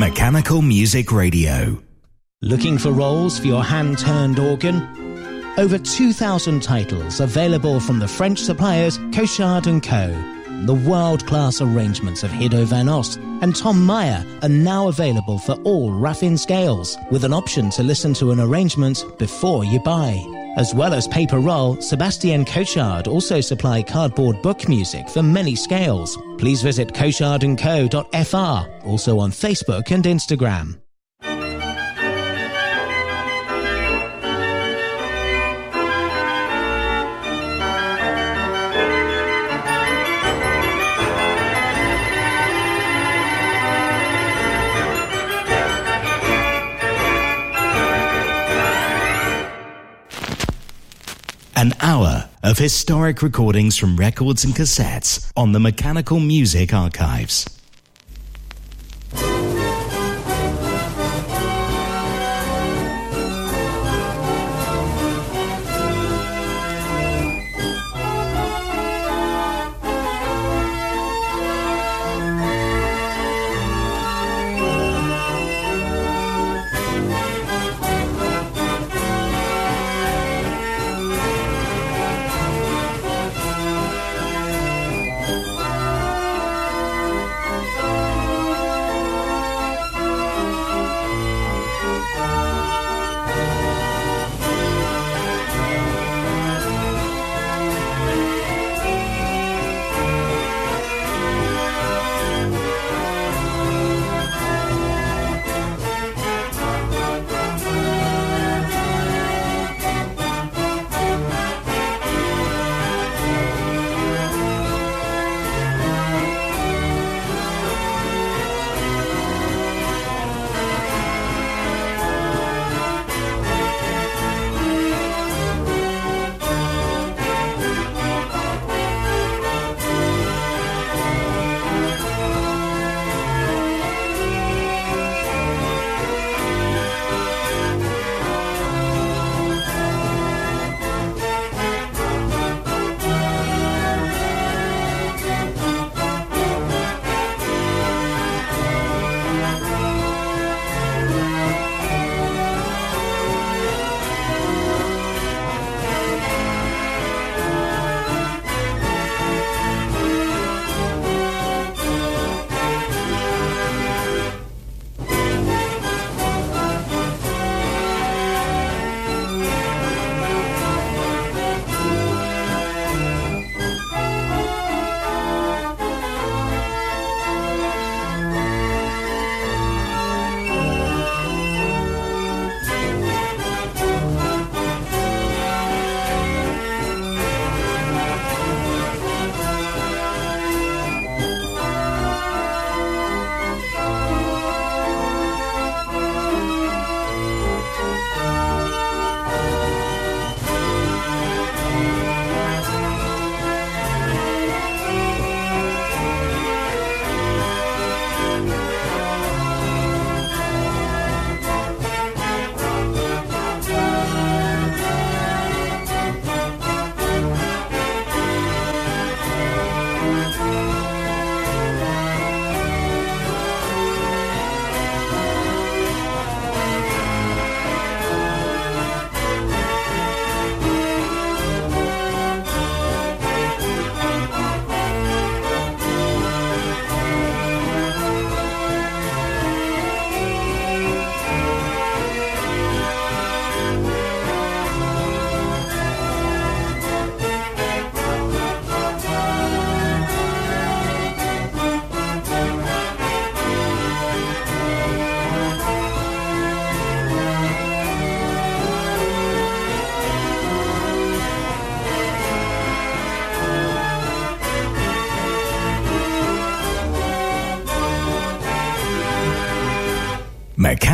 Mechanical Music Radio. Looking for rolls for your hand turned organ? Over 2,000 titles available from the French suppliers Cochard & Co. The world-class arrangements of Hiddo van Ost and Tom Meyer are now available for all Raffin scales, with an option to listen to an arrangement before you buy. As well as paper roll, Sebastien Cochard also supply cardboard book music for many scales. Please visit cochardandco.fr, also on Facebook and Instagram. An hour of historic recordings from records and cassettes on the Mechanical Music Archives.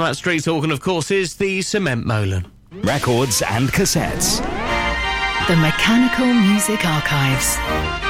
That street organ, of course, is the Cement Molen. Records and cassettes. The Mechanical Music Archives.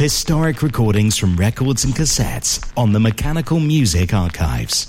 Historic recordings from records and cassettes on the Mechanical Music Archives.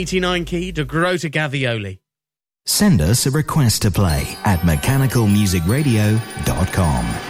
89 key to Grota Gavioli. Send us a request to play at mechanicalmusicradio.com.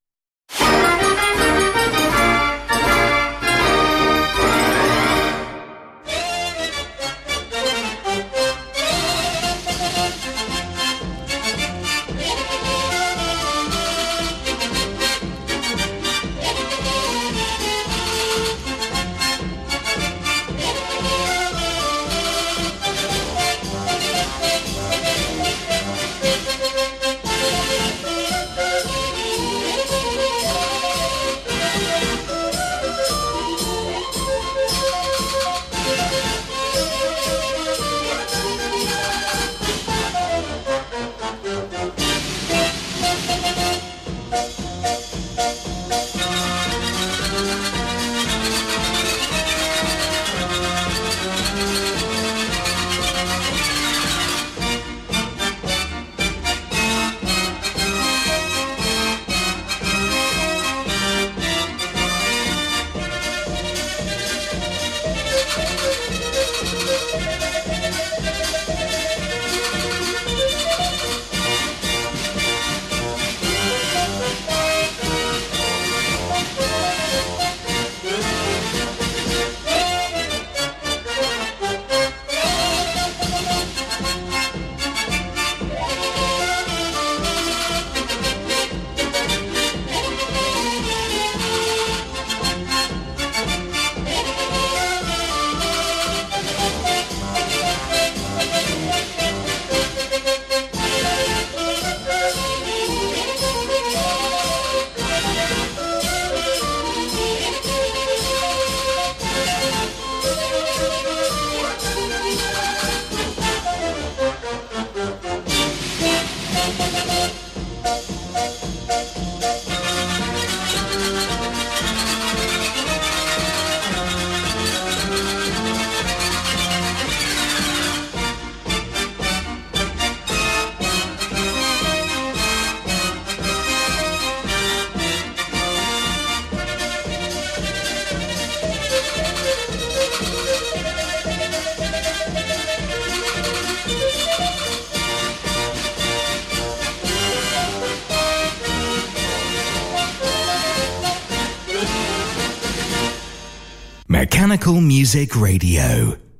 Mechanical Music Radio.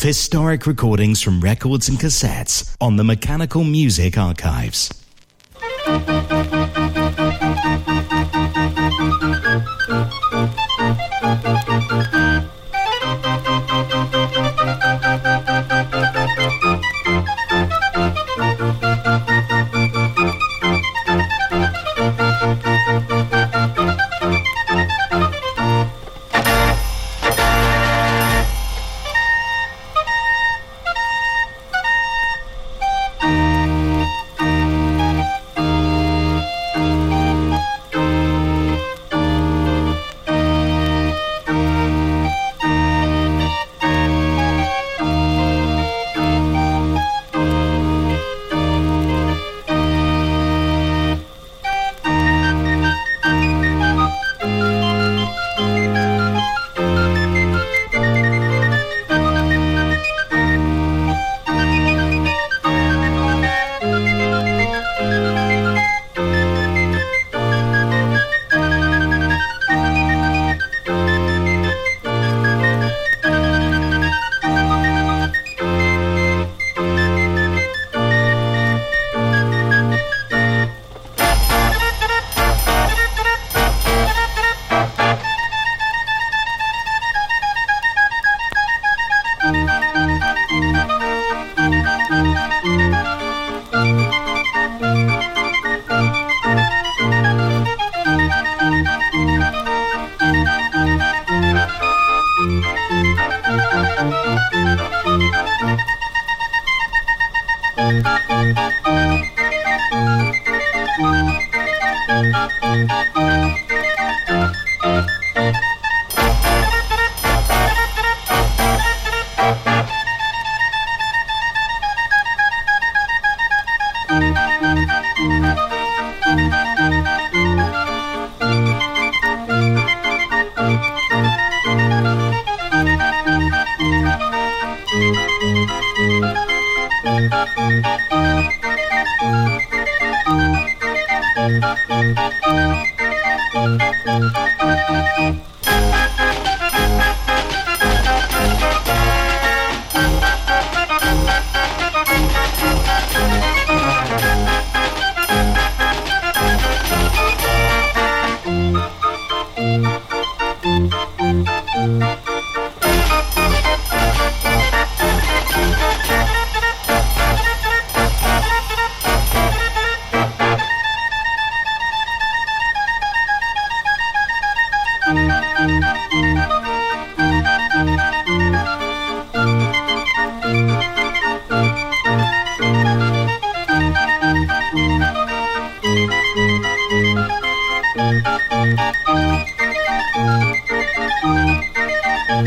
Of historic recordings from records and cassettes on the Mechanical Music Archives.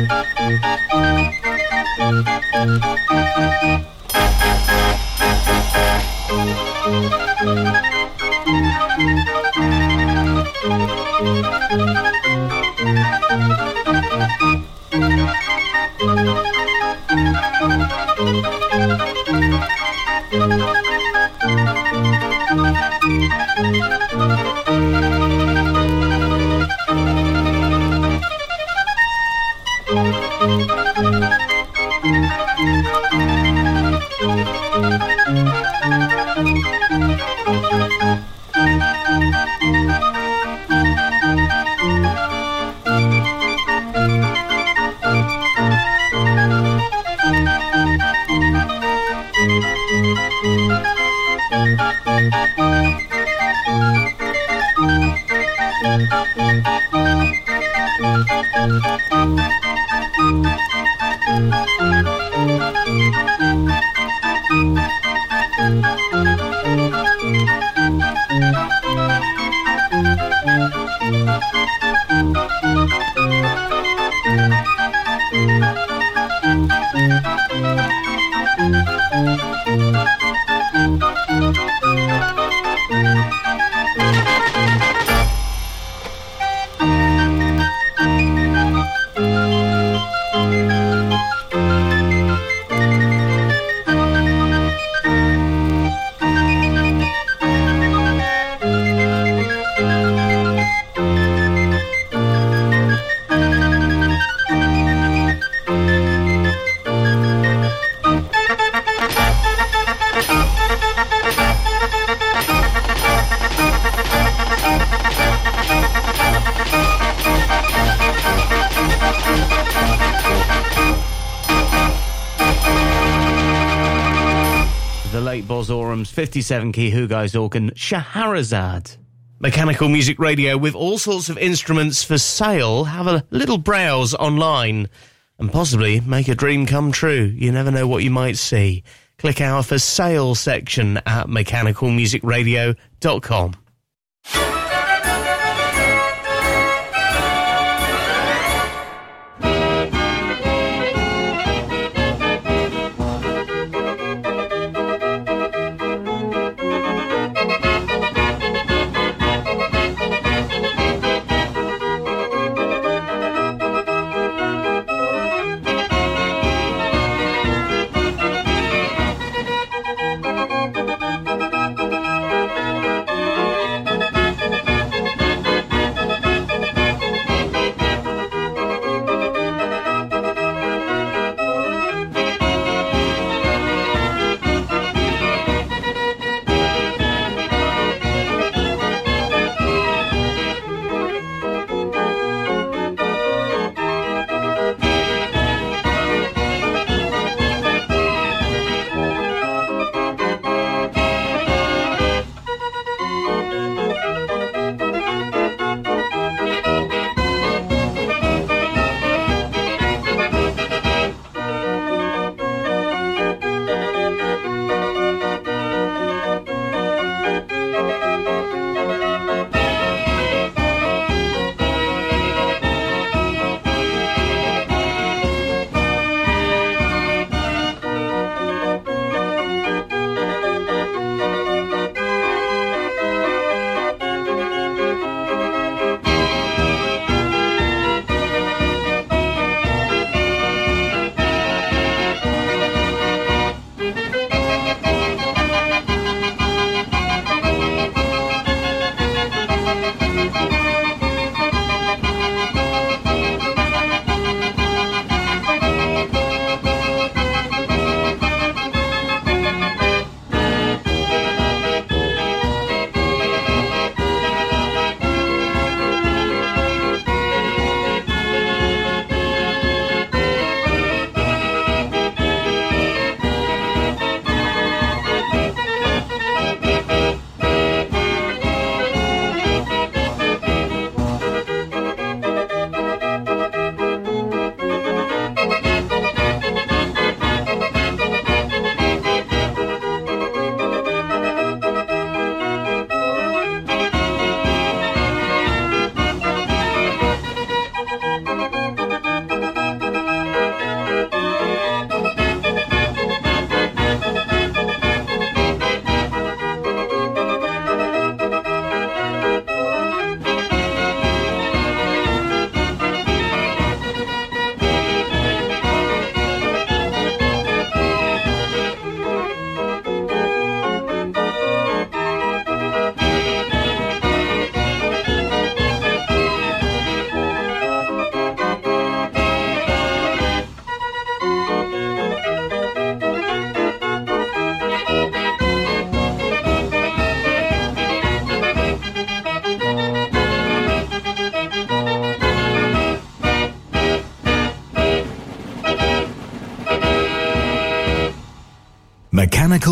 Thank you. Charles Orum's 57 key Hooghuys organ Scheherazade. Mechanical Music Radio with all sorts of instruments for sale. Have a little browse online and possibly make a dream come true. You never know what you might see. Click our for sale section at mechanicalmusicradio.com.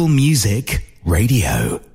Music Radio.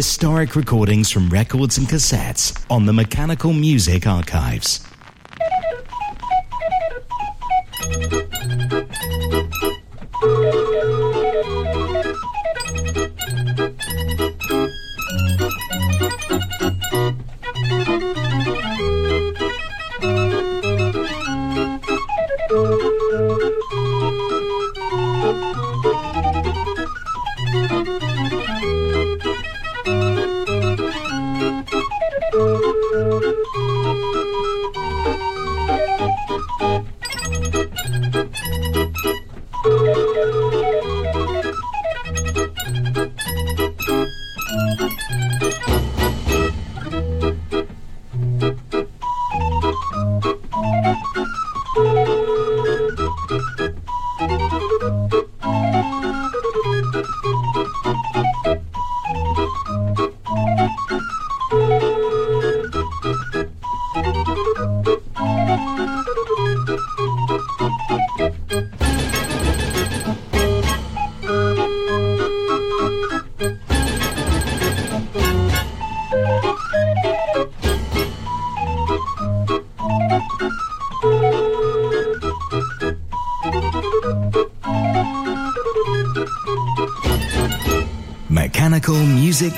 Historic recordings from records and cassettes on the Mechanical Music Archives.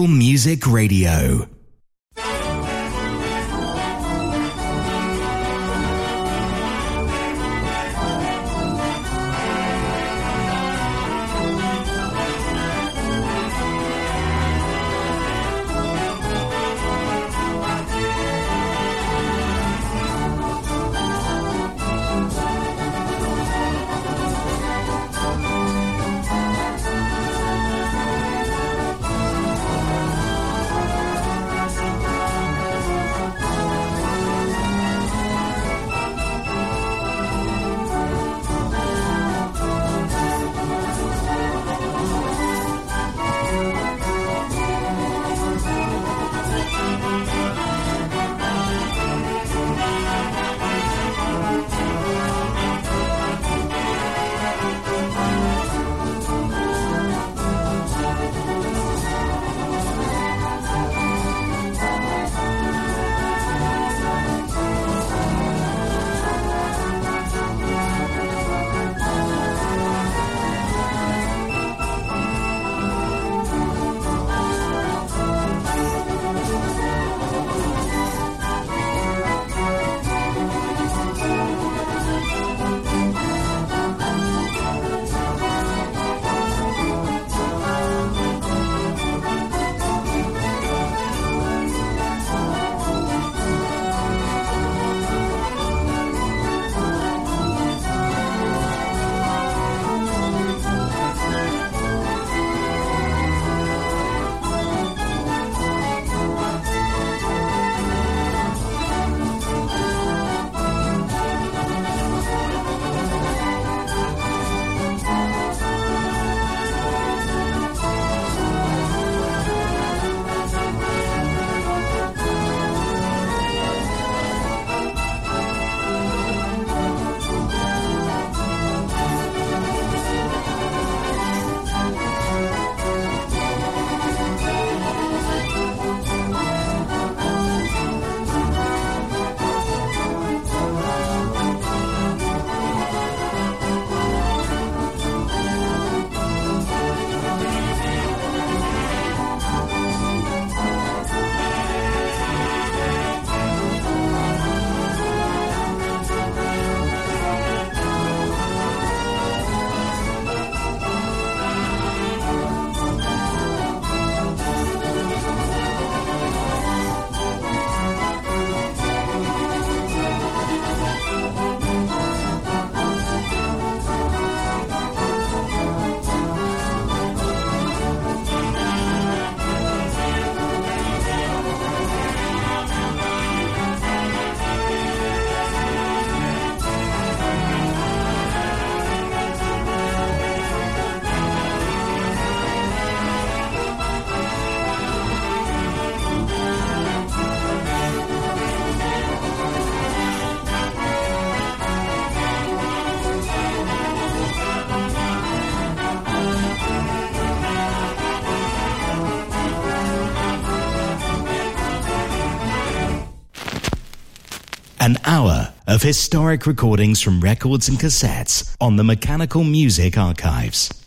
Music Radio. Of historic recordings from records and cassettes on the Mechanical Music Archives.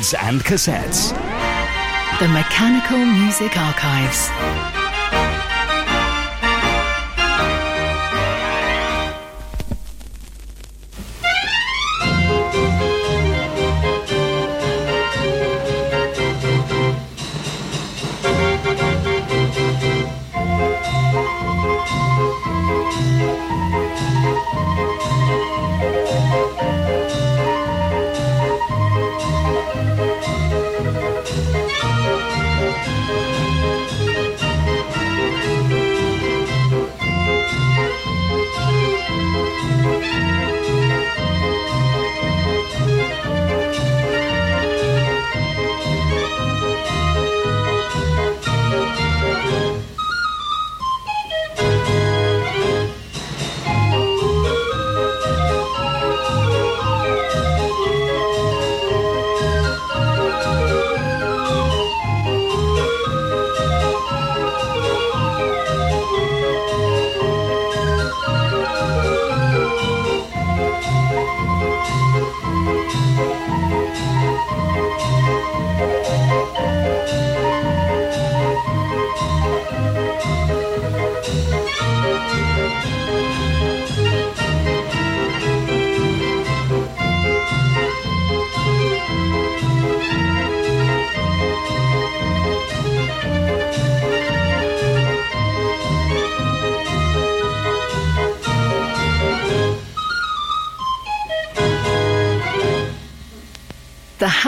Records and cassettes. The Mechanical Music Archives.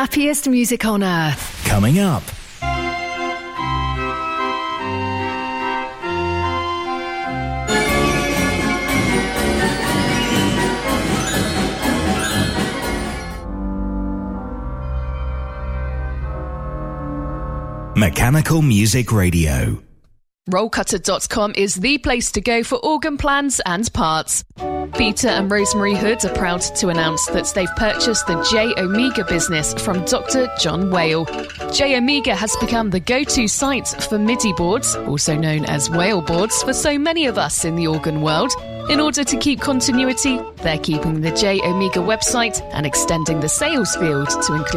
Happiest music on earth. Coming up. Mechanical Music Radio. Rollcutter.com is the place to go for organ plans and parts. Peter and Rosemary Hood are proud to announce that they've purchased the J Omega business from Dr. John Whale. J Omega has become the go to site for MIDI boards, also known as whale boards, for so many of us in the organ world. In order to keep continuity, they're keeping the J Omega website and extending the sales field to include